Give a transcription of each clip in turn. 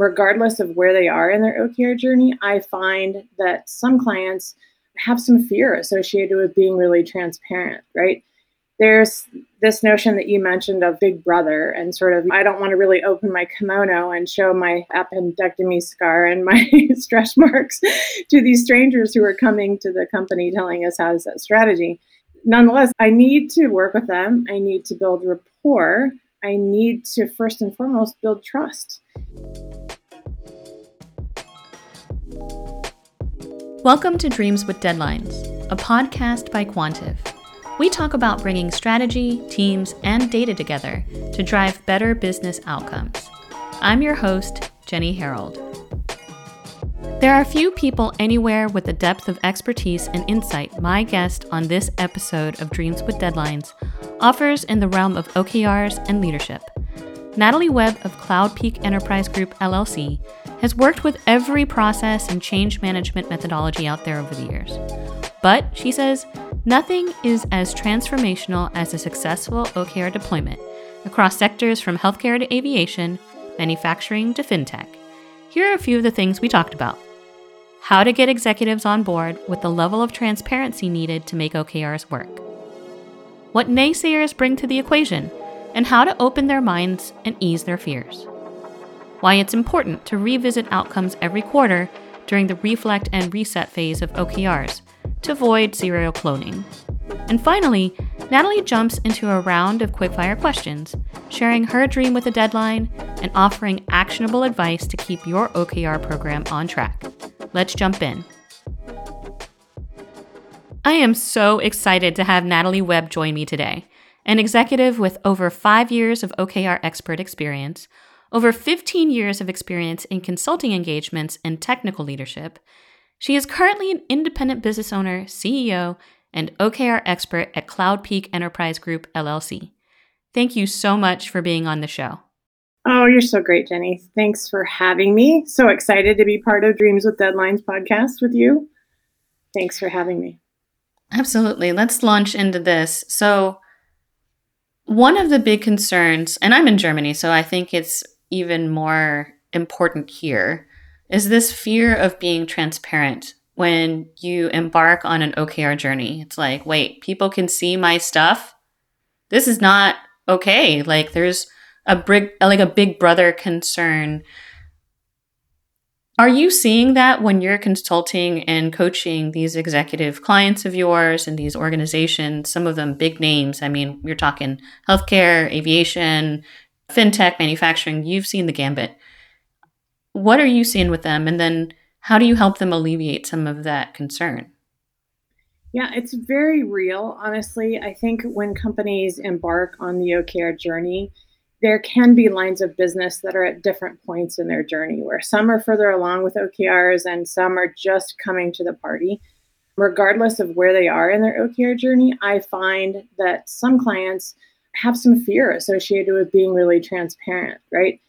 regardless of where they are in their OKR journey, I find that some clients have some fear associated with being really transparent, right? There's this notion that you mentioned of big brother and sort of, I don't want to really open my kimono and show my appendectomy scar and my stretch marks to these strangers who are coming to the company telling us how to set strategy. Nonetheless, I need to work with them. I need to build rapport. I need to first and foremost build trust. Welcome to Dreams with Deadlines, a podcast by Quantive. We talk about bringing strategy, teams, and data together to drive better business outcomes. I'm your host, Jenny Herald. There are few people anywhere with the depth of expertise and insight my guest on this episode of Dreams with Deadlines offers in the realm of OKRs and leadership. Natalie Webb of Cloud Peak Enterprise Group LLC has worked with every process and change management methodology out there over the years. But, she says, nothing is as transformational as a successful OKR deployment across sectors from healthcare to aviation, manufacturing to fintech. Here are a few of the things we talked about how to get executives on board with the level of transparency needed to make OKRs work, what naysayers bring to the equation, and how to open their minds and ease their fears why it's important to revisit outcomes every quarter during the reflect and reset phase of OKRs to avoid serial cloning. And finally, Natalie jumps into a round of quickfire questions, sharing her dream with a deadline and offering actionable advice to keep your OKR program on track. Let's jump in. I am so excited to have Natalie Webb join me today, an executive with over five years of OKR expert experience over 15 years of experience in consulting engagements and technical leadership, she is currently an independent business owner, CEO, and OKR expert at Cloud Peak Enterprise Group LLC. Thank you so much for being on the show. Oh, you're so great, Jenny. Thanks for having me. So excited to be part of Dreams with Deadlines podcast with you. Thanks for having me. Absolutely. Let's launch into this. So, one of the big concerns, and I'm in Germany, so I think it's even more important here is this fear of being transparent when you embark on an OKR journey. It's like, wait, people can see my stuff. This is not okay. Like there's a big like a big brother concern. Are you seeing that when you're consulting and coaching these executive clients of yours and these organizations, some of them big names? I mean, you're talking healthcare, aviation, fintech, manufacturing, you've seen the gambit. What are you seeing with them? And then how do you help them alleviate some of that concern? Yeah, it's very real, honestly. I think when companies embark on the OKR journey, there can be lines of business that are at different points in their journey, where some are further along with OKRs and some are just coming to the party. Regardless of where they are in their OKR journey, I find that some clients have some fear associated with being really transparent, right?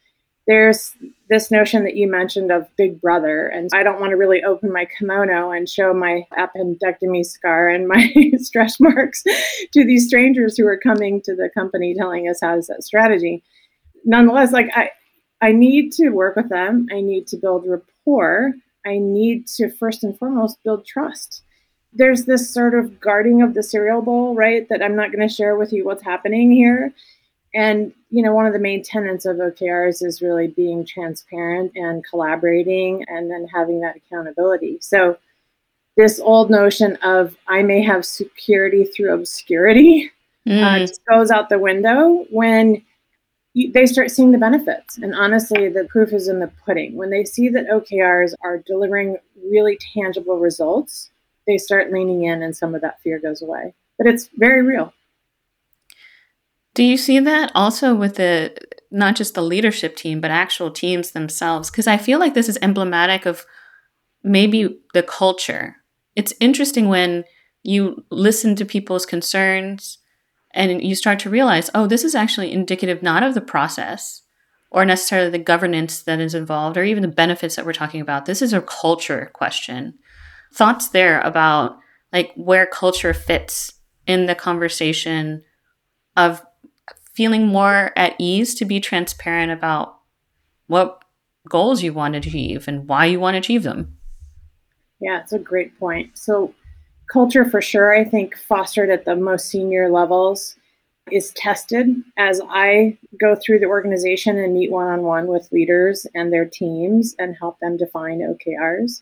There's this notion that you mentioned of big brother, and I don't want to really open my kimono and show my appendectomy scar and my stretch marks to these strangers who are coming to the company telling us how's that strategy. Nonetheless, like I, I need to work with them. I need to build rapport. I need to first and foremost build trust there's this sort of guarding of the cereal bowl, right? That I'm not going to share with you what's happening here. And, you know, one of the main tenets of OKRs is really being transparent and collaborating and then having that accountability. So, this old notion of I may have security through obscurity uh, mm. uh, just goes out the window when you, they start seeing the benefits. And honestly, the proof is in the pudding. When they see that OKRs are delivering really tangible results, they start leaning in and some of that fear goes away. But it's very real. Do you see that also with the not just the leadership team, but actual teams themselves? Because I feel like this is emblematic of maybe the culture. It's interesting when you listen to people's concerns and you start to realize, oh, this is actually indicative not of the process or necessarily the governance that is involved or even the benefits that we're talking about. This is a culture question thoughts there about like where culture fits in the conversation of feeling more at ease to be transparent about what goals you want to achieve and why you want to achieve them. Yeah, it's a great point. So, culture for sure, I think, fostered at the most senior levels is tested as I go through the organization and meet one on one with leaders and their teams and help them define OKRs.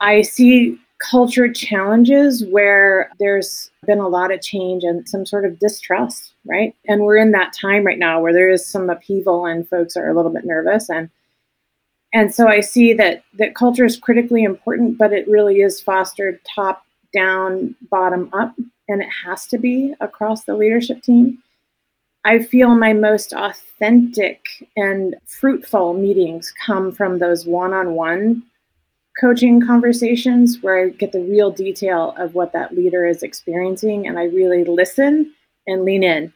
I see culture challenges where there's been a lot of change and some sort of distrust, right? And we're in that time right now where there is some upheaval and folks are a little bit nervous and and so I see that that culture is critically important, but it really is fostered top down, bottom up, and it has to be across the leadership team. I feel my most authentic and fruitful meetings come from those one on one coaching conversations where I get the real detail of what that leader is experiencing and I really listen and lean in.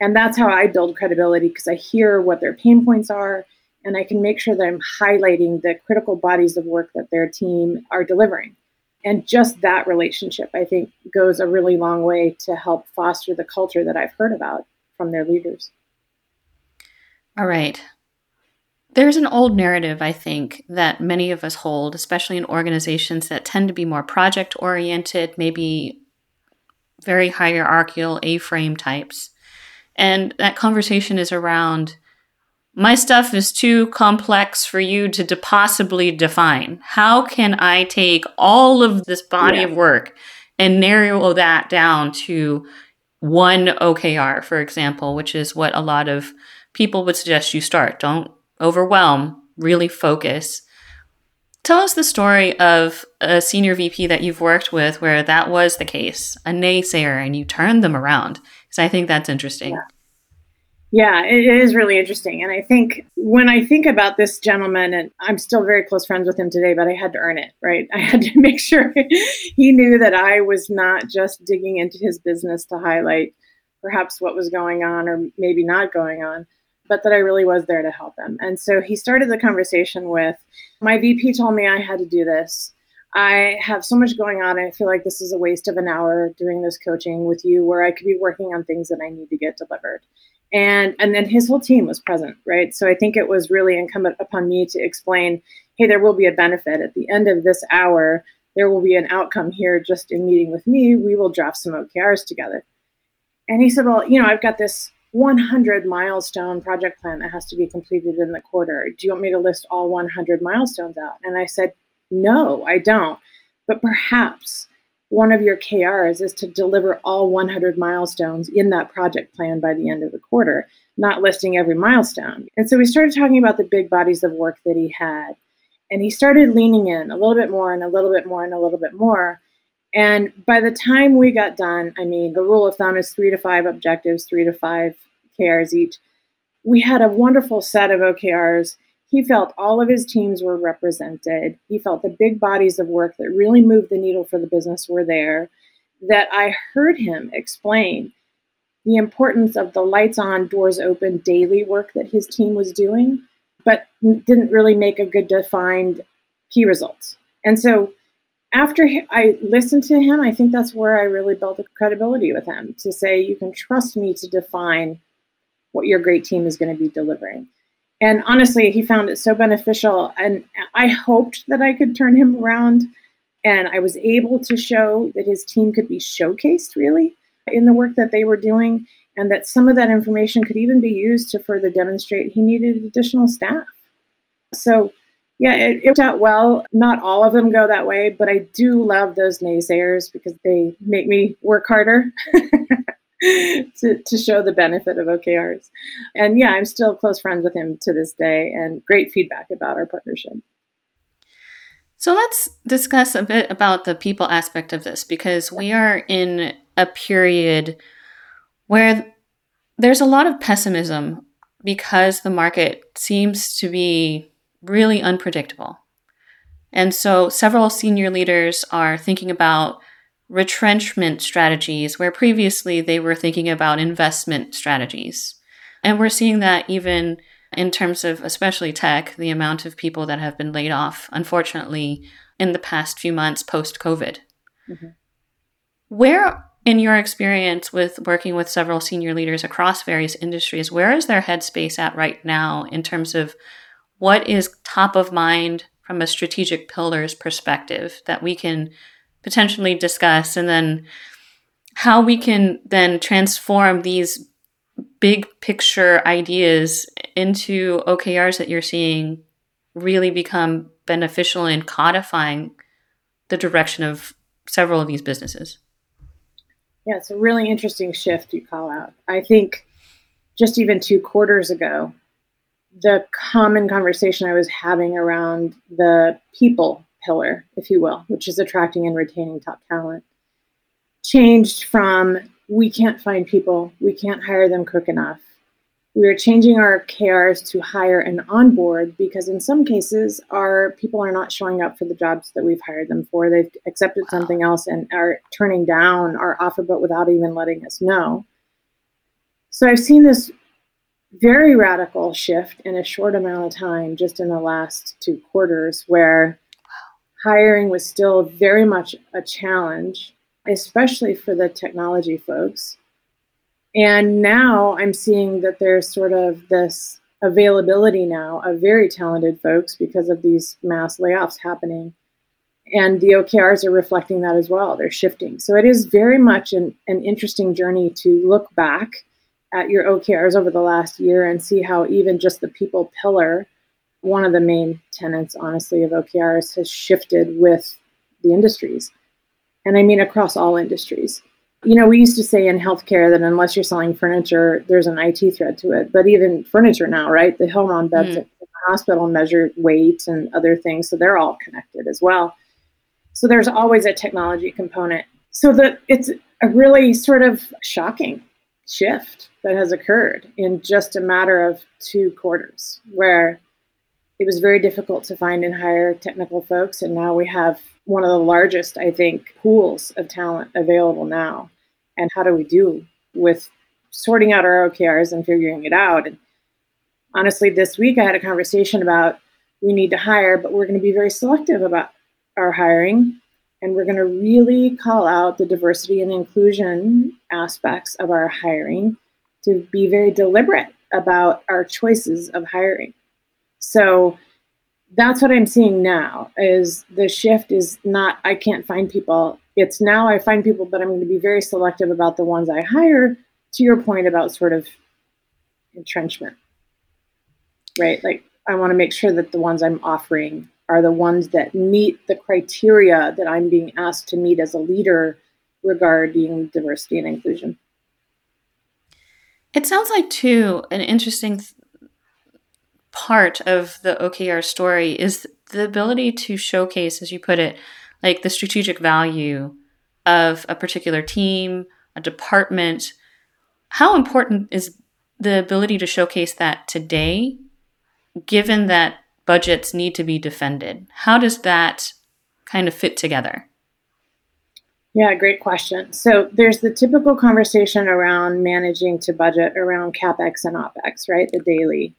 And that's how I build credibility because I hear what their pain points are and I can make sure that I'm highlighting the critical bodies of work that their team are delivering. And just that relationship, I think, goes a really long way to help foster the culture that I've heard about from their leaders. All right. There's an old narrative, I think, that many of us hold, especially in organizations that tend to be more project oriented, maybe very hierarchical A frame types. And that conversation is around my stuff is too complex for you to de- possibly define. How can I take all of this body yeah. of work and narrow that down to one OKR, for example, which is what a lot of people would suggest you start. Don't overwhelm, really focus. Tell us the story of a senior VP that you've worked with where that was the case, a naysayer, and you turned them around. Because I think that's interesting. Yeah. Yeah, it is really interesting. And I think when I think about this gentleman, and I'm still very close friends with him today, but I had to earn it, right? I had to make sure he knew that I was not just digging into his business to highlight perhaps what was going on or maybe not going on, but that I really was there to help him. And so he started the conversation with my VP told me I had to do this. I have so much going on. I feel like this is a waste of an hour doing this coaching with you where I could be working on things that I need to get delivered and and then his whole team was present right so i think it was really incumbent upon me to explain hey there will be a benefit at the end of this hour there will be an outcome here just in meeting with me we will draft some okrs together and he said well you know i've got this 100 milestone project plan that has to be completed in the quarter do you want me to list all 100 milestones out and i said no i don't but perhaps one of your KRs is to deliver all 100 milestones in that project plan by the end of the quarter, not listing every milestone. And so we started talking about the big bodies of work that he had. And he started leaning in a little bit more and a little bit more and a little bit more. And by the time we got done, I mean, the rule of thumb is three to five objectives, three to five KRs each. We had a wonderful set of OKRs he felt all of his teams were represented. He felt the big bodies of work that really moved the needle for the business were there. That I heard him explain the importance of the lights on, doors open daily work that his team was doing, but didn't really make a good defined key results. And so after I listened to him, I think that's where I really built the credibility with him to say, you can trust me to define what your great team is going to be delivering. And honestly, he found it so beneficial. And I hoped that I could turn him around. And I was able to show that his team could be showcased really in the work that they were doing, and that some of that information could even be used to further demonstrate he needed additional staff. So, yeah, it, it worked out well. Not all of them go that way, but I do love those naysayers because they make me work harder. to, to show the benefit of OKRs. And yeah, I'm still close friends with him to this day and great feedback about our partnership. So let's discuss a bit about the people aspect of this because we are in a period where there's a lot of pessimism because the market seems to be really unpredictable. And so several senior leaders are thinking about retrenchment strategies where previously they were thinking about investment strategies. And we're seeing that even in terms of especially tech, the amount of people that have been laid off, unfortunately, in the past few months post COVID. Mm-hmm. Where, in your experience with working with several senior leaders across various industries, where is their headspace at right now in terms of what is top of mind from a strategic pillars perspective that we can potentially discuss and then how we can then transform these big picture ideas into OKRs that you're seeing really become beneficial in codifying the direction of several of these businesses. Yeah, it's a really interesting shift you call out. I think just even two quarters ago, the common conversation I was having around the people pillar, if you will, which is attracting and retaining top talent, changed from we can't find people, we can't hire them quick enough. We are changing our KRs to hire and onboard because in some cases our people are not showing up for the jobs that we've hired them for. They've accepted something else and are turning down our offer but without even letting us know. So I've seen this very radical shift in a short amount of time, just in the last two quarters, where hiring was still very much a challenge, especially for the technology folks. And now I'm seeing that there's sort of this availability now of very talented folks because of these mass layoffs happening. And the OKRs are reflecting that as well. They're shifting. So it is very much an, an interesting journey to look back at your OKRs over the last year and see how even just the people pillar, one of the main tenets, honestly, of OKRs has shifted with the industries. And I mean across all industries. You know, we used to say in healthcare that unless you're selling furniture, there's an IT thread to it. But even furniture now, right? The Hillrom beds mm. in the hospital measure weight and other things. So they're all connected as well. So there's always a technology component. So that it's a really sort of shocking shift that has occurred in just a matter of two quarters, where it was very difficult to find and hire technical folks. And now we have one of the largest, I think, pools of talent available now. And how do we do with sorting out our OKRs and figuring it out? And honestly, this week I had a conversation about we need to hire, but we're going to be very selective about our hiring and we're going to really call out the diversity and inclusion aspects of our hiring to be very deliberate about our choices of hiring. So that's what I'm seeing now is the shift is not I can't find people. It's now I find people, but I'm going to be very selective about the ones I hire to your point about sort of entrenchment. Right? Like I want to make sure that the ones I'm offering are the ones that meet the criteria that I'm being asked to meet as a leader regarding diversity and inclusion. It sounds like, too, an interesting th- part of the OKR story is the ability to showcase, as you put it, like the strategic value of a particular team, a department. How important is the ability to showcase that today, given that budgets need to be defended. How does that kind of fit together? Yeah, great question. So there's the typical conversation around managing to budget around capex and opex, right? The daily.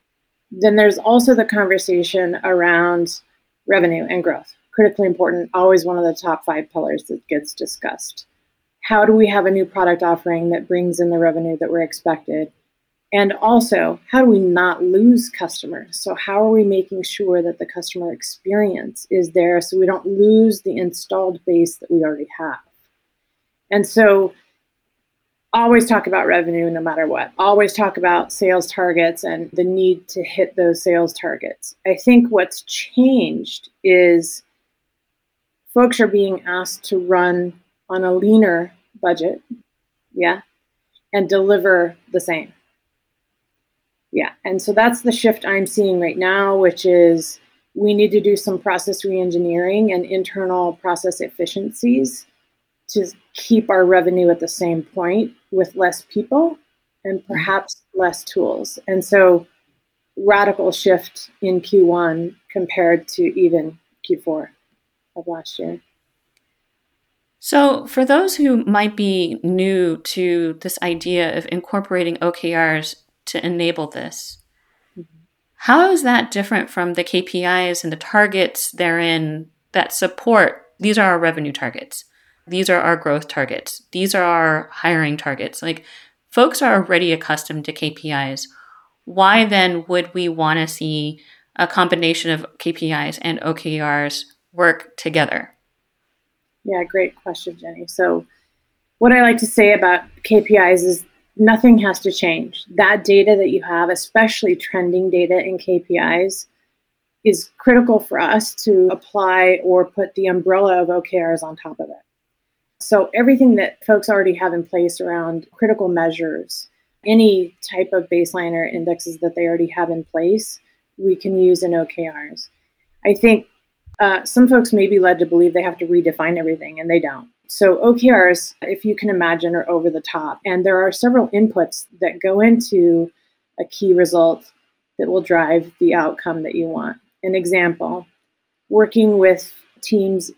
Then there's also the conversation around revenue and growth. Critically important, always one of the top five pillars that gets discussed. How do we have a new product offering that brings in the revenue that we're expected? And also, how do we not lose customers? So, how are we making sure that the customer experience is there so we don't lose the installed base that we already have? And so, always talk about revenue no matter what. Always talk about sales targets and the need to hit those sales targets. I think what's changed is folks are being asked to run on a leaner budget, yeah, and deliver the same. Yeah. And so that's the shift I'm seeing right now, which is we need to do some process reengineering and internal process efficiencies to keep our revenue at the same point with less people and mm-hmm. perhaps less tools. And so radical shift in Q1 compared to even Q4 of last year. So, for those who might be new to this idea of incorporating OKRs to enable this. How is that different from the KPIs and the targets therein that support? These are our revenue targets. These are our growth targets. These are our hiring targets. Like folks are already accustomed to KPIs. Why then would we want to see a combination of KPIs and OKRs work together? Yeah, great question, Jenny. So, what I like to say about KPIs is nothing has to change. That data that you have, especially trending data in KPIs, is critical for us to apply or put the umbrella of OKRs on top of it. So, everything that folks already have in place around critical measures, any type of baseline or indexes that they already have in place, we can use in OKRs. I think uh, some folks may be led to believe they have to redefine everything, and they don't. So, OKRs, if you can imagine, are over the top. And there are several inputs that go into a key result that will drive the outcome that you want. An example working with teams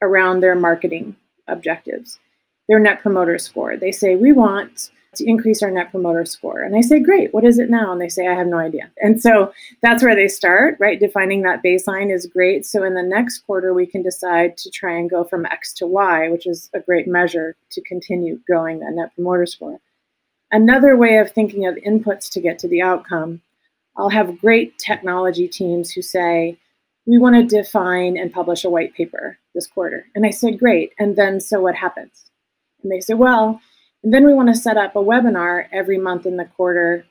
around their marketing objectives, their net promoter score. They say, We want to increase our net promoter score. And I say, Great, what is it now? And they say, I have no idea. And so that's where they start, right? Defining that baseline is great. So in the next quarter, we can decide to try and go from X to Y, which is a great measure to continue growing that net promoter score. Another way of thinking of inputs to get to the outcome, I'll have great technology teams who say, we want to define and publish a white paper this quarter. And I said, great. And then so what happens? And they said, well, and then we want to set up a webinar every month in the quarter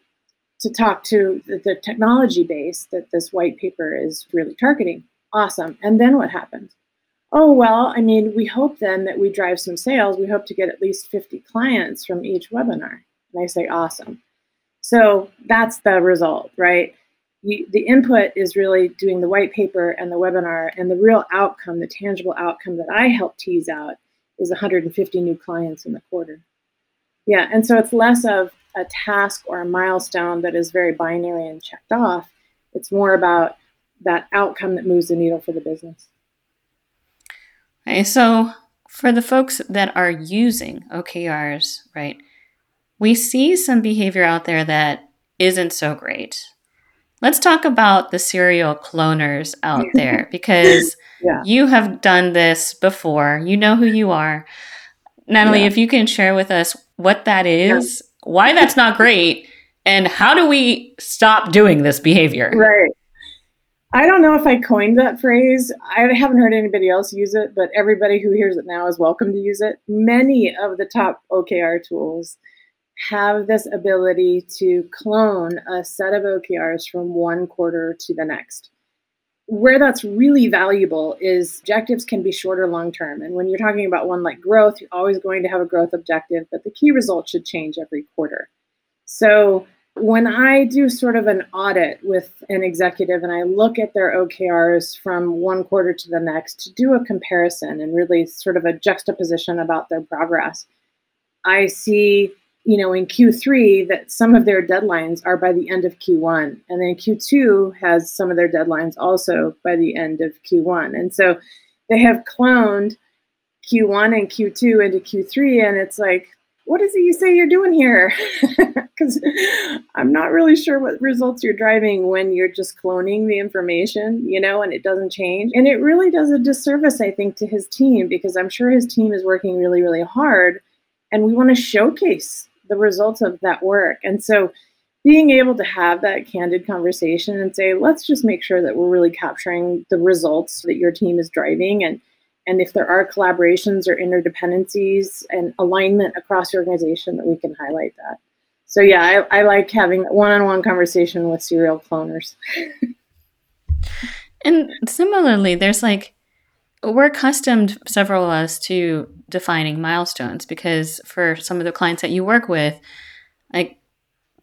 to talk to the, the technology base that this white paper is really targeting. Awesome. And then what happens? Oh, well, I mean, we hope then that we drive some sales. We hope to get at least 50 clients from each webinar. And I say, awesome. So that's the result, right? You, the input is really doing the white paper and the webinar, and the real outcome, the tangible outcome that I help tease out is 150 new clients in the quarter. Yeah, and so it's less of a task or a milestone that is very binary and checked off. It's more about that outcome that moves the needle for the business. Okay, so for the folks that are using OKRs, right, we see some behavior out there that isn't so great. Let's talk about the serial cloners out there because yeah. you have done this before. You know who you are. Natalie, yeah. if you can share with us what that is, yeah. why that's not great, and how do we stop doing this behavior? Right. I don't know if I coined that phrase. I haven't heard anybody else use it, but everybody who hears it now is welcome to use it. Many of the top OKR tools have this ability to clone a set of OKRs from one quarter to the next where that's really valuable is objectives can be short or long term. And when you're talking about one like growth, you're always going to have a growth objective, but the key result should change every quarter. So when I do sort of an audit with an executive and I look at their OKRs from one quarter to the next to do a comparison and really sort of a juxtaposition about their progress, I see you know, in Q3 that some of their deadlines are by the end of Q1. And then Q2 has some of their deadlines also by the end of Q1. And so they have cloned Q1 and Q2 into Q3. And it's like, what is it you say you're doing here? Because I'm not really sure what results you're driving when you're just cloning the information, you know, and it doesn't change. And it really does a disservice, I think, to his team because I'm sure his team is working really, really hard. And we want to showcase the results of that work. And so being able to have that candid conversation and say, let's just make sure that we're really capturing the results that your team is driving and and if there are collaborations or interdependencies and alignment across the organization that we can highlight that. So yeah, I, I like having one-on-one conversation with serial cloners. and similarly, there's like we're accustomed, several of us, to defining milestones because for some of the clients that you work with, like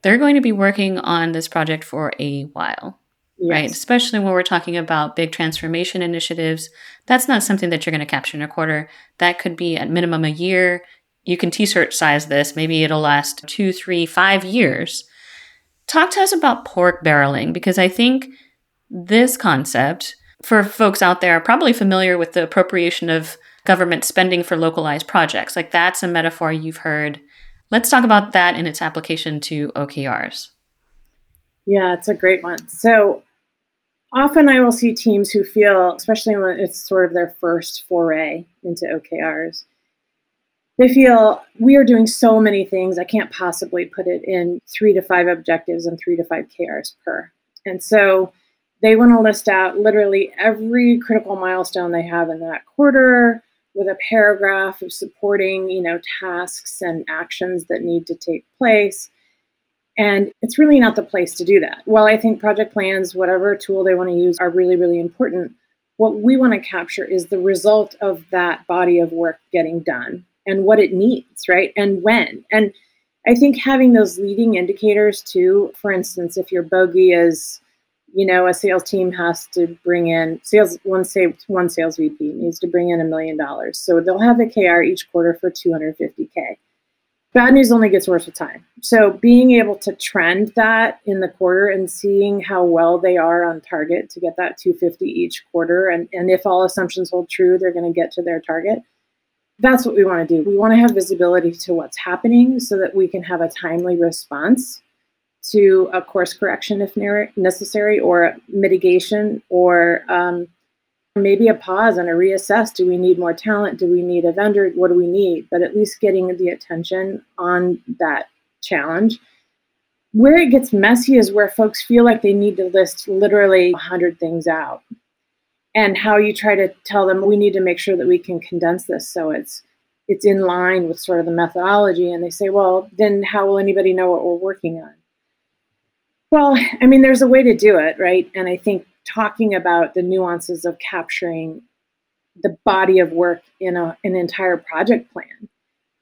they're going to be working on this project for a while, yes. right? Especially when we're talking about big transformation initiatives. That's not something that you're going to capture in a quarter. That could be at minimum a year. You can t shirt size this. Maybe it'll last two, three, five years. Talk to us about pork barreling because I think this concept for folks out there are probably familiar with the appropriation of government spending for localized projects. Like that's a metaphor you've heard. Let's talk about that in its application to OKRs. Yeah, it's a great one. So often I will see teams who feel, especially when it's sort of their first foray into OKRs, they feel we are doing so many things. I can't possibly put it in three to five objectives and three to five KRs per. And so They want to list out literally every critical milestone they have in that quarter with a paragraph of supporting, you know, tasks and actions that need to take place. And it's really not the place to do that. While I think project plans, whatever tool they want to use, are really, really important, what we want to capture is the result of that body of work getting done and what it needs, right? And when. And I think having those leading indicators too, for instance, if your bogey is, you know, a sales team has to bring in sales one say one sales VP needs to bring in a million dollars. So they'll have a KR each quarter for 250K. Bad news only gets worse with time. So being able to trend that in the quarter and seeing how well they are on target to get that 250 each quarter, and, and if all assumptions hold true, they're going to get to their target. That's what we want to do. We want to have visibility to what's happening so that we can have a timely response to a course correction if necessary, or mitigation, or um, maybe a pause and a reassess. Do we need more talent? Do we need a vendor? What do we need? But at least getting the attention on that challenge. Where it gets messy is where folks feel like they need to list literally 100 things out. And how you try to tell them we need to make sure that we can condense this so it's it's in line with sort of the methodology and they say, "Well, then how will anybody know what we're working on?" Well, I mean, there's a way to do it, right? And I think talking about the nuances of capturing the body of work in a, an entire project plan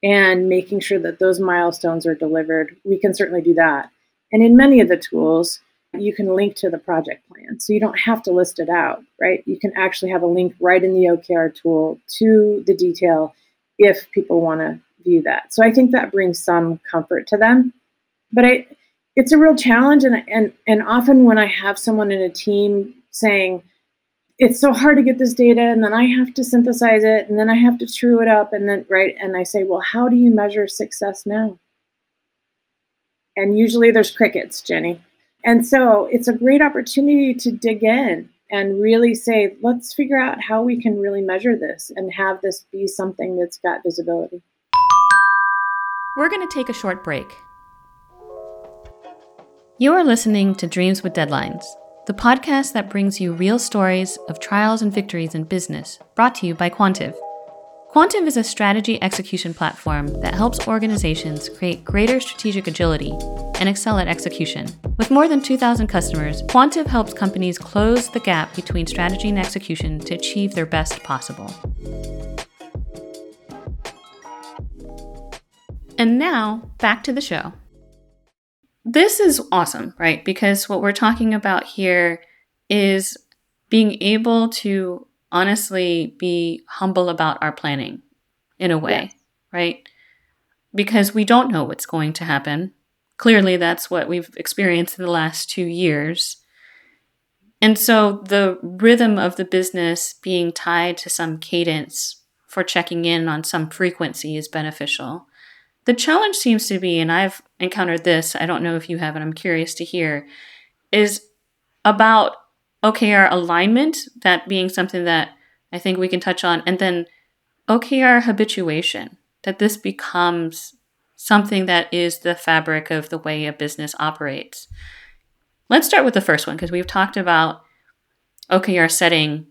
and making sure that those milestones are delivered, we can certainly do that. And in many of the tools, you can link to the project plan. So you don't have to list it out, right? You can actually have a link right in the OKR tool to the detail if people want to view that. So I think that brings some comfort to them. But I, it's a real challenge and and and often when i have someone in a team saying it's so hard to get this data and then i have to synthesize it and then i have to true it up and then right and i say well how do you measure success now? And usually there's crickets jenny. And so it's a great opportunity to dig in and really say let's figure out how we can really measure this and have this be something that's got visibility. We're going to take a short break you are listening to Dreams with Deadlines, the podcast that brings you real stories of trials and victories in business, brought to you by Quantive. Quantive is a strategy execution platform that helps organizations create greater strategic agility and excel at execution. With more than 2,000 customers, Quantive helps companies close the gap between strategy and execution to achieve their best possible. And now, back to the show this is awesome, right? Because what we're talking about here is being able to honestly be humble about our planning in a way, right? Because we don't know what's going to happen. Clearly, that's what we've experienced in the last two years. And so the rhythm of the business being tied to some cadence for checking in on some frequency is beneficial. The challenge seems to be, and I've encountered this, I don't know if you have, and I'm curious to hear, is about OKR alignment, that being something that I think we can touch on, and then OKR habituation, that this becomes something that is the fabric of the way a business operates. Let's start with the first one because we've talked about OKR setting,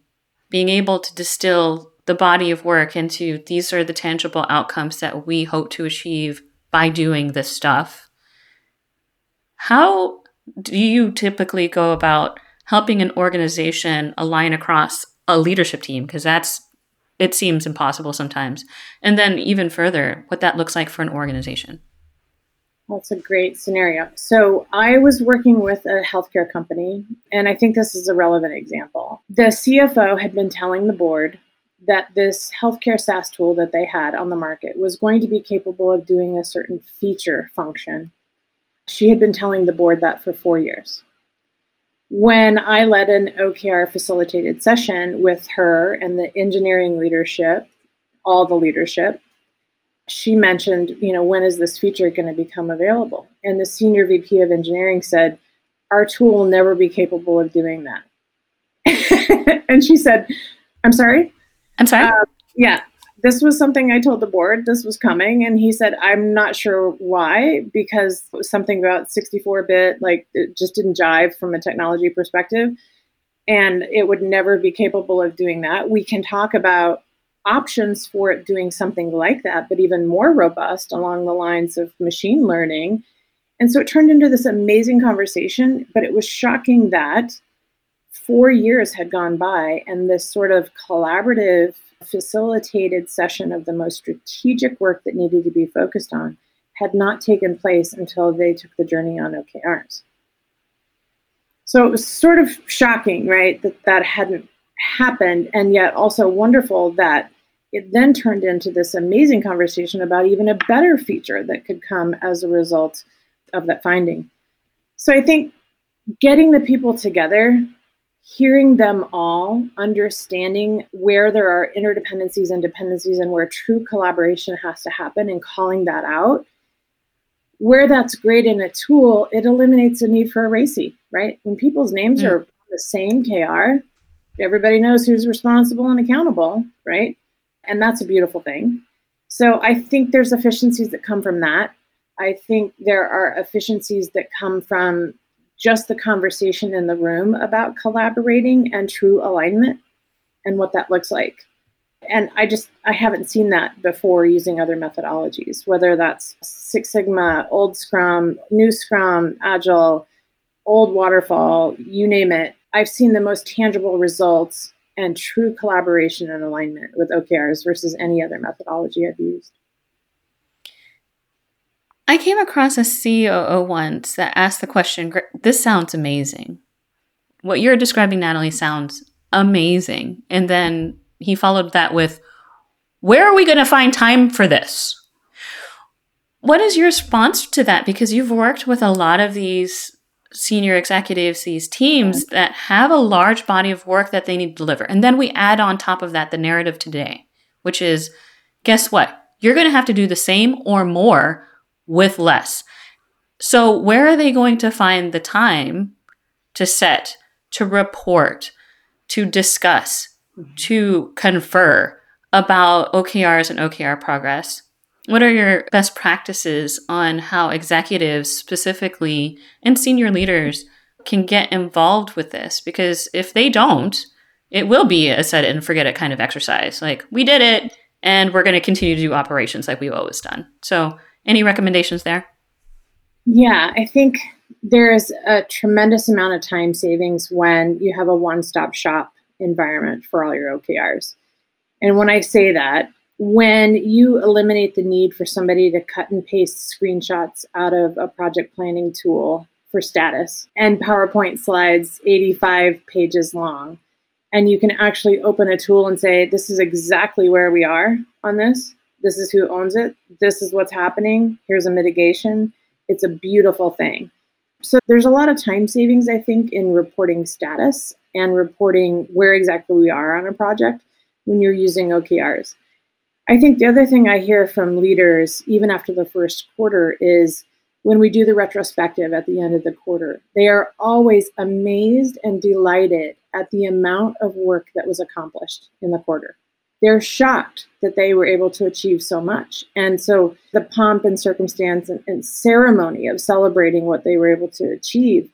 being able to distill the body of work into these are the tangible outcomes that we hope to achieve by doing this stuff. How do you typically go about helping an organization align across a leadership team? Because that's it seems impossible sometimes. And then even further, what that looks like for an organization. That's a great scenario. So I was working with a healthcare company, and I think this is a relevant example. The CFO had been telling the board that this healthcare SaaS tool that they had on the market was going to be capable of doing a certain feature function. She had been telling the board that for four years. When I led an OKR facilitated session with her and the engineering leadership, all the leadership, she mentioned, you know, when is this feature going to become available? And the senior VP of engineering said, our tool will never be capable of doing that. and she said, I'm sorry? I'm sorry? Uh, yeah. This was something I told the board this was coming, and he said, I'm not sure why, because something about 64 bit, like, it just didn't jive from a technology perspective. and it would never be capable of doing that. We can talk about options for it doing something like that, but even more robust along the lines of machine learning. And so it turned into this amazing conversation, but it was shocking that four years had gone by and this sort of collaborative, facilitated session of the most strategic work that needed to be focused on had not taken place until they took the journey on OKRs. So it was sort of shocking, right, that that hadn't happened, and yet also wonderful that it then turned into this amazing conversation about even a better feature that could come as a result of that finding. So I think getting the people together, hearing them all, understanding where there are interdependencies and dependencies and where true collaboration has to happen and calling that out where that's great in a tool, it eliminates the need for a RACI, right? When people's names mm. are the same KR, everybody knows who's responsible and accountable, right? And that's a beautiful thing. So I think there's efficiencies that come from that. I think there are efficiencies that come from just the conversation in the room about collaborating and true alignment and what that looks like and I just I haven't seen that before using other methodologies, whether that's Six Sigma, Old Scrum, New Scrum, Agile, Old Waterfall, you name it. I've seen the most tangible results and true collaboration and alignment with OKRs versus any other methodology I've used. I came across a COO once that asked the question, this sounds amazing. What you're describing, Natalie, sounds amazing. And then he followed that with, Where are we going to find time for this? What is your response to that? Because you've worked with a lot of these senior executives, these teams that have a large body of work that they need to deliver. And then we add on top of that the narrative today, which is guess what? You're going to have to do the same or more with less. So, where are they going to find the time to set, to report, to discuss, mm-hmm. to confer about OKRs and OKR progress. What are your best practices on how executives specifically and senior leaders can get involved with this? Because if they don't, it will be a set it and forget it kind of exercise. Like, we did it and we're going to continue to do operations like we've always done. So, any recommendations there? Yeah, I think there is a tremendous amount of time savings when you have a one stop shop environment for all your OKRs. And when I say that, when you eliminate the need for somebody to cut and paste screenshots out of a project planning tool for status and PowerPoint slides 85 pages long, and you can actually open a tool and say, This is exactly where we are on this. This is who owns it. This is what's happening. Here's a mitigation. It's a beautiful thing. So there's a lot of time savings, I think, in reporting status and reporting where exactly we are on a project when you're using OKRs. I think the other thing I hear from leaders, even after the first quarter, is when we do the retrospective at the end of the quarter, they are always amazed and delighted at the amount of work that was accomplished in the quarter. They're shocked that they were able to achieve so much. And so the pomp and circumstance and, and ceremony of celebrating what they were able to achieve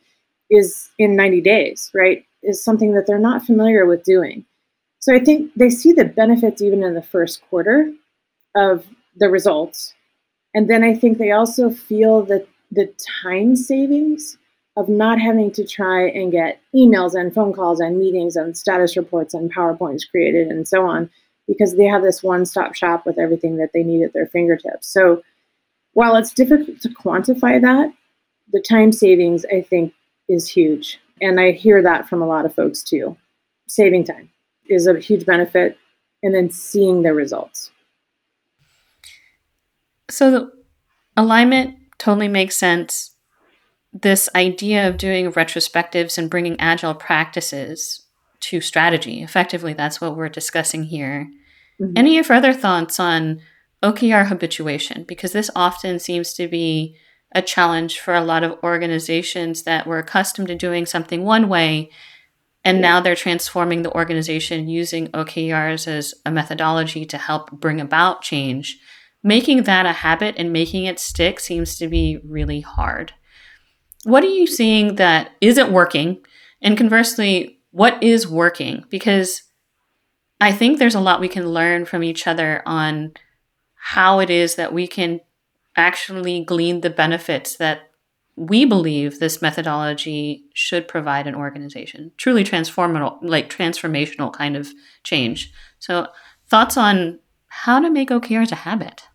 is in 90 days, right? is something that they're not familiar with doing. So I think they see the benefits even in the first quarter of the results. And then I think they also feel that the time savings of not having to try and get emails and phone calls and meetings and status reports and PowerPoints created and so on, because they have this one stop shop with everything that they need at their fingertips. So while it's difficult to quantify that, the time savings I think is huge. And I hear that from a lot of folks too. Saving time is a huge benefit, and then seeing the results. So, the alignment totally makes sense. This idea of doing retrospectives and bringing agile practices to strategy, effectively, that's what we're discussing here. Mm-hmm. Any further thoughts on OKR habituation? Because this often seems to be a challenge for a lot of organizations that were accustomed to doing something one way and now they're transforming the organization using OKRs as a methodology to help bring about change. Making that a habit and making it stick seems to be really hard. What are you seeing that isn't working? And conversely, what is working? Because I think there's a lot we can learn from each other on how it is that we can actually glean the benefits that we believe this methodology should provide an organization. Truly transformational like transformational kind of change. So thoughts on how to make okrs a habit?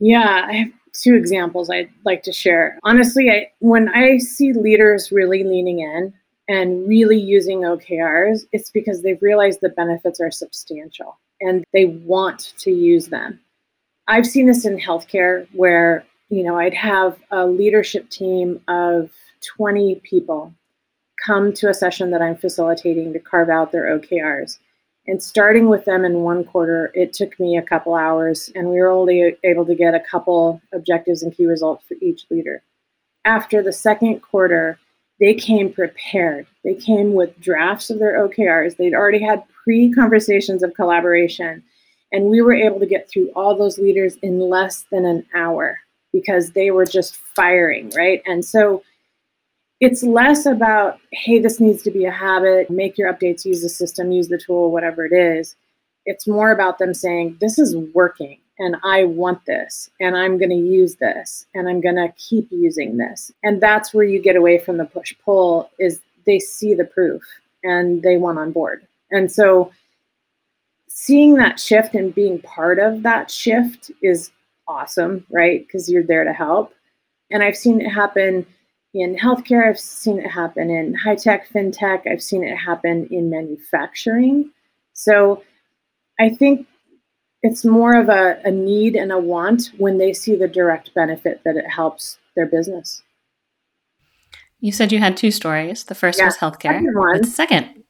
Yeah i have two examples i'd like to share. Honestly I, when i see leaders really leaning in and really using okrs it's because they've realized the benefits are substantial and they want to use them i've seen this in healthcare where you know, I'd have a leadership team of 20 people come to a session that I'm facilitating to carve out their OKRs. And starting with them in one quarter, it took me a couple hours, and we were only able to get a couple objectives and key results for each leader. After the second quarter, they came prepared. They came with drafts of their OKRs. They'd already had pre conversations of collaboration, and we were able to get through all those leaders in less than an hour because they were just firing, right? And so it's less about, hey, this needs to be a habit, make your updates, use the system, use the tool, whatever it is. It's more about them saying, this is working and I want this and I'm going to use this and I'm going to keep using this. And that's where you get away from the push pull is they see the proof and they want on board. And so seeing that shift and being part of that shift is awesome, right? Because you're there to help. And I've seen it happen in healthcare, I've seen it happen in high tech, fintech, I've seen it happen in manufacturing. So I think it's more of a, a need and a want when they see the direct benefit that it helps their business. You said you had two stories. The first yeah, was healthcare. One, the second?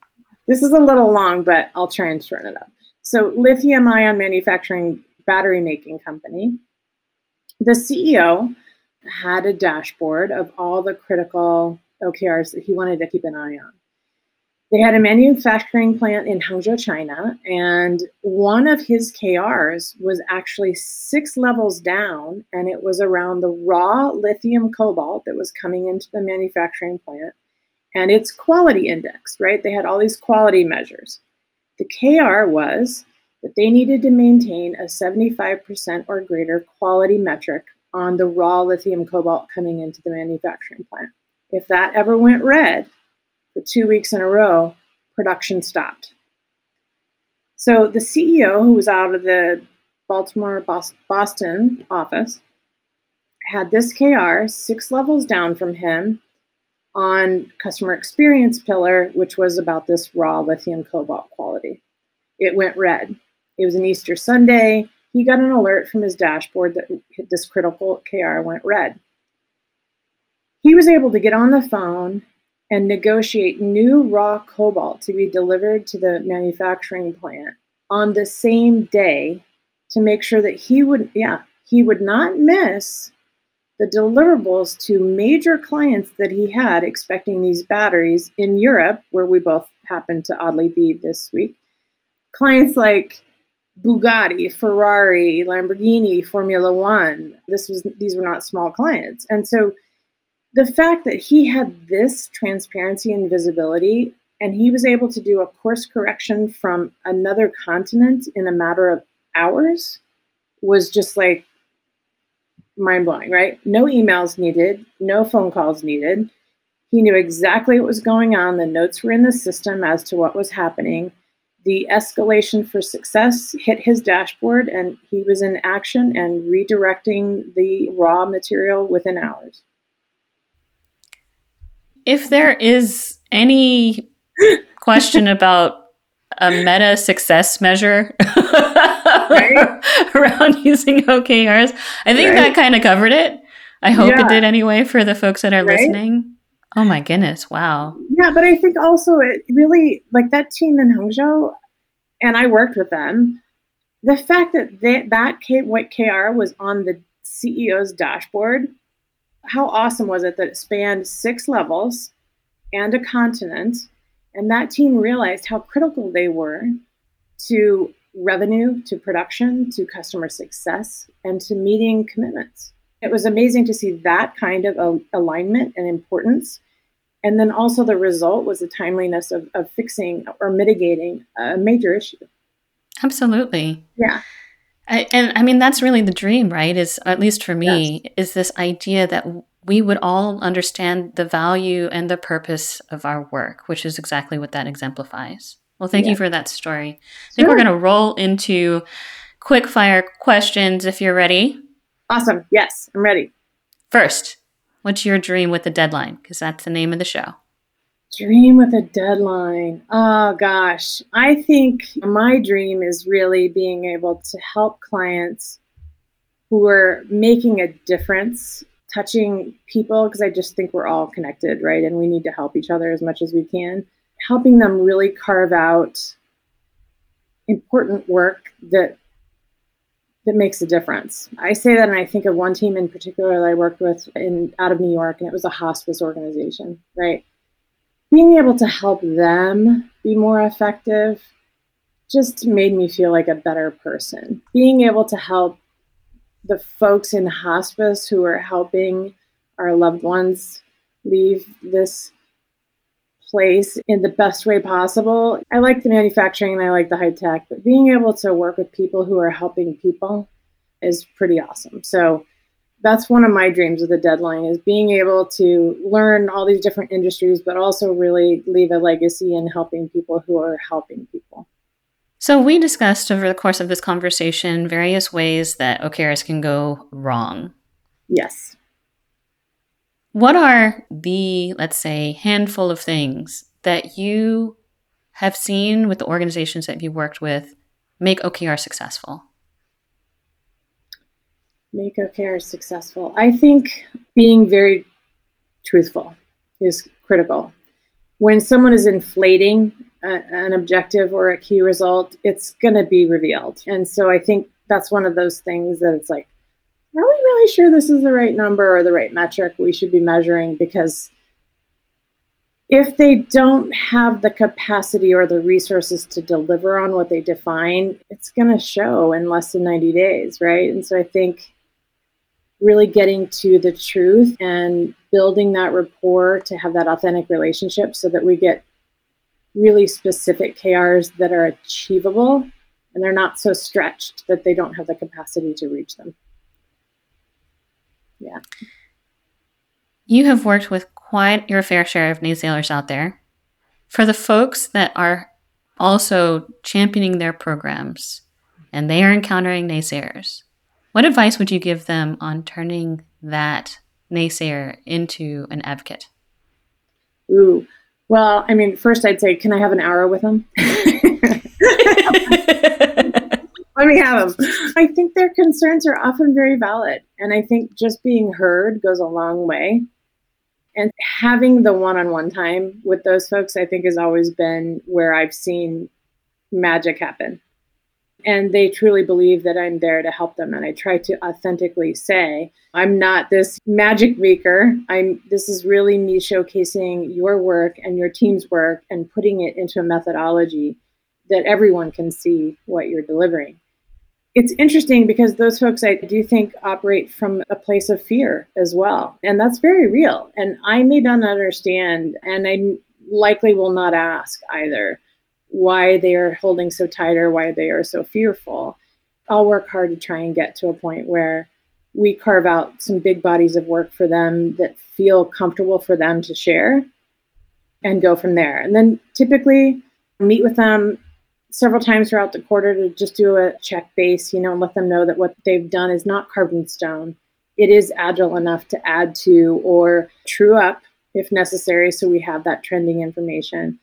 This is a little long, but I'll try and shorten it up. So, lithium ion manufacturing battery making company the CEO had a dashboard of all the critical OKRs that he wanted to keep an eye on. They had a manufacturing plant in Hangzhou, China, and one of his KRs was actually six levels down, and it was around the raw lithium cobalt that was coming into the manufacturing plant and its quality index, right? They had all these quality measures. The KR was that they needed to maintain a 75% or greater quality metric on the raw lithium cobalt coming into the manufacturing plant. If that ever went red for two weeks in a row, production stopped. So the CEO, who was out of the Baltimore Boston office, had this KR six levels down from him on customer experience pillar, which was about this raw lithium cobalt quality. It went red. It was an Easter Sunday. He got an alert from his dashboard that this critical KR went red. He was able to get on the phone and negotiate new raw cobalt to be delivered to the manufacturing plant on the same day to make sure that he would, yeah, he would not miss the deliverables to major clients that he had expecting these batteries in Europe, where we both happened to oddly be this week. Clients like Bugatti, Ferrari, Lamborghini, Formula One. This was these were not small clients. And so the fact that he had this transparency and visibility and he was able to do a course correction from another continent in a matter of hours was just like mind blowing, right? No emails needed, no phone calls needed. He knew exactly what was going on. The notes were in the system as to what was happening the escalation for success hit his dashboard and he was in action and redirecting the raw material within hours. If there is any question about a meta success measure right? around using OKRs, I think right. that kind of covered it. I hope yeah. it did anyway for the folks that are right? listening. Oh my goodness! Wow. Yeah, but I think also it really like that team in Hangzhou, and I worked with them. The fact that they, that K, what KR was on the CEO's dashboard, how awesome was it that it spanned six levels and a continent, and that team realized how critical they were to revenue, to production, to customer success, and to meeting commitments. It was amazing to see that kind of a, alignment and importance And then also the result was the timeliness of, of fixing or mitigating a major issue. Absolutely. Yeah. I, and I mean, that's really the dream, right? Is at least for me, yes. is this idea that we would all understand the value and the purpose of our work, which is exactly what that exemplifies. Well, thank yeah. you for that story. I think sure. we're going to roll into quick fire questions if you're ready. Awesome. Yes, I'm ready. First, what's your dream with the deadline? Because that's the name of the show. Dream with a deadline. Oh gosh. I think my dream is really being able to help clients who are making a difference, touching people, because I just think we're all connected, right? And we need to help each other as much as we can. Helping them really carve out important work that that makes a difference. I say that and I think of one team in particular that I worked with in out of New York and it was a hospice organization, right? Being able to help them be more effective just made me feel like a better person. Being able to help the folks in hospice who are helping our loved ones leave this place in the best way possible. I like the manufacturing and I like the high tech, but being able to work with people who are helping people is pretty awesome. So that's one of my dreams with the deadline is being able to learn all these different industries but also really leave a legacy in helping people who are helping people. So we discussed over the course of this conversation various ways that OKRs can go wrong. Yes. What are the let's say handful of things that you have seen with the organizations that you worked with make okr successful make OKR successful? I think being very truthful is critical. When someone is inflating a, an objective or a key result, it's going to be revealed. And so I think that's one of those things that it's like, are we really sure this is the right number or the right metric we should be measuring? Because if they don't have the capacity or the resources to deliver on what they define, it's going to show in less than 90 days, right? And so I think really getting to the truth and building that rapport to have that authentic relationship so that we get really specific KRs that are achievable and they're not so stretched that they don't have the capacity to reach them. Yeah. You have worked with quite your fair share of naysayers out there. For the folks that are also championing their programs and they are encountering naysayers, what advice would you give them on turning that naysayer into an advocate? Ooh, well, I mean, first I'd say, can I have an hour with them? Let me have them. I think their concerns are often very valid. And I think just being heard goes a long way. And having the one on one time with those folks, I think, has always been where I've seen magic happen and they truly believe that I'm there to help them. And I try to authentically say I'm not this magic maker. I'm this is really me showcasing your work and your team's work and putting it into a methodology that everyone can see what you're delivering. It's interesting because those folks I do think operate from a place of fear as well. And that's very real. And I may not understand and I likely will not ask either why they are holding so tight or why they are so fearful. I'll work hard to try and get to a point where we carve out some big bodies of work for them that feel comfortable for them to share and go from there. And then typically meet with them several times throughout the quarter to just do a check base, you know, and let them know that what they've done is not carved in stone. It is agile enough to add to or true up if necessary so we have that trending information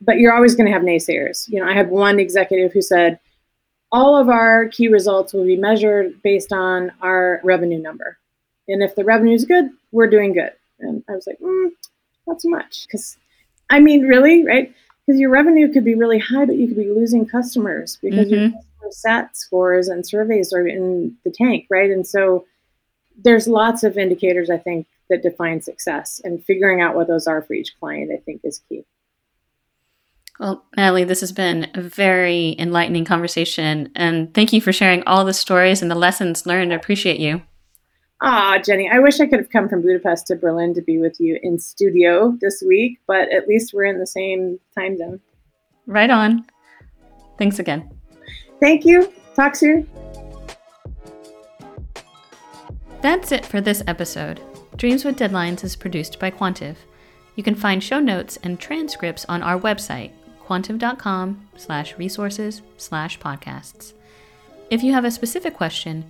but you're always going to have naysayers. You know, I had one executive who said, all of our key results will be measured based on our revenue number. And if the revenue is good, we're doing good. And I was like, mm, not so much. Because, I mean, really, right? Because your revenue could be really high, but you could be losing customers because mm-hmm. your SAT scores and surveys are in the tank, right? And so there's lots of indicators, I think, that define success. And figuring out what those are for each client, I think, is key. Well, Natalie, this has been a very enlightening conversation. And thank you for sharing all the stories and the lessons learned. I appreciate you. Ah, Jenny, I wish I could have come from Budapest to Berlin to be with you in studio this week, but at least we're in the same time zone. Right on. Thanks again. Thank you. Talk soon. That's it for this episode. Dreams with Deadlines is produced by Quantive. You can find show notes and transcripts on our website, quantive.com slash resources slash podcasts. If you have a specific question,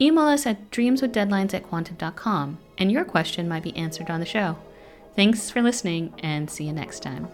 email us at dreamswithdeadlines at quantive.com and your question might be answered on the show. Thanks for listening and see you next time.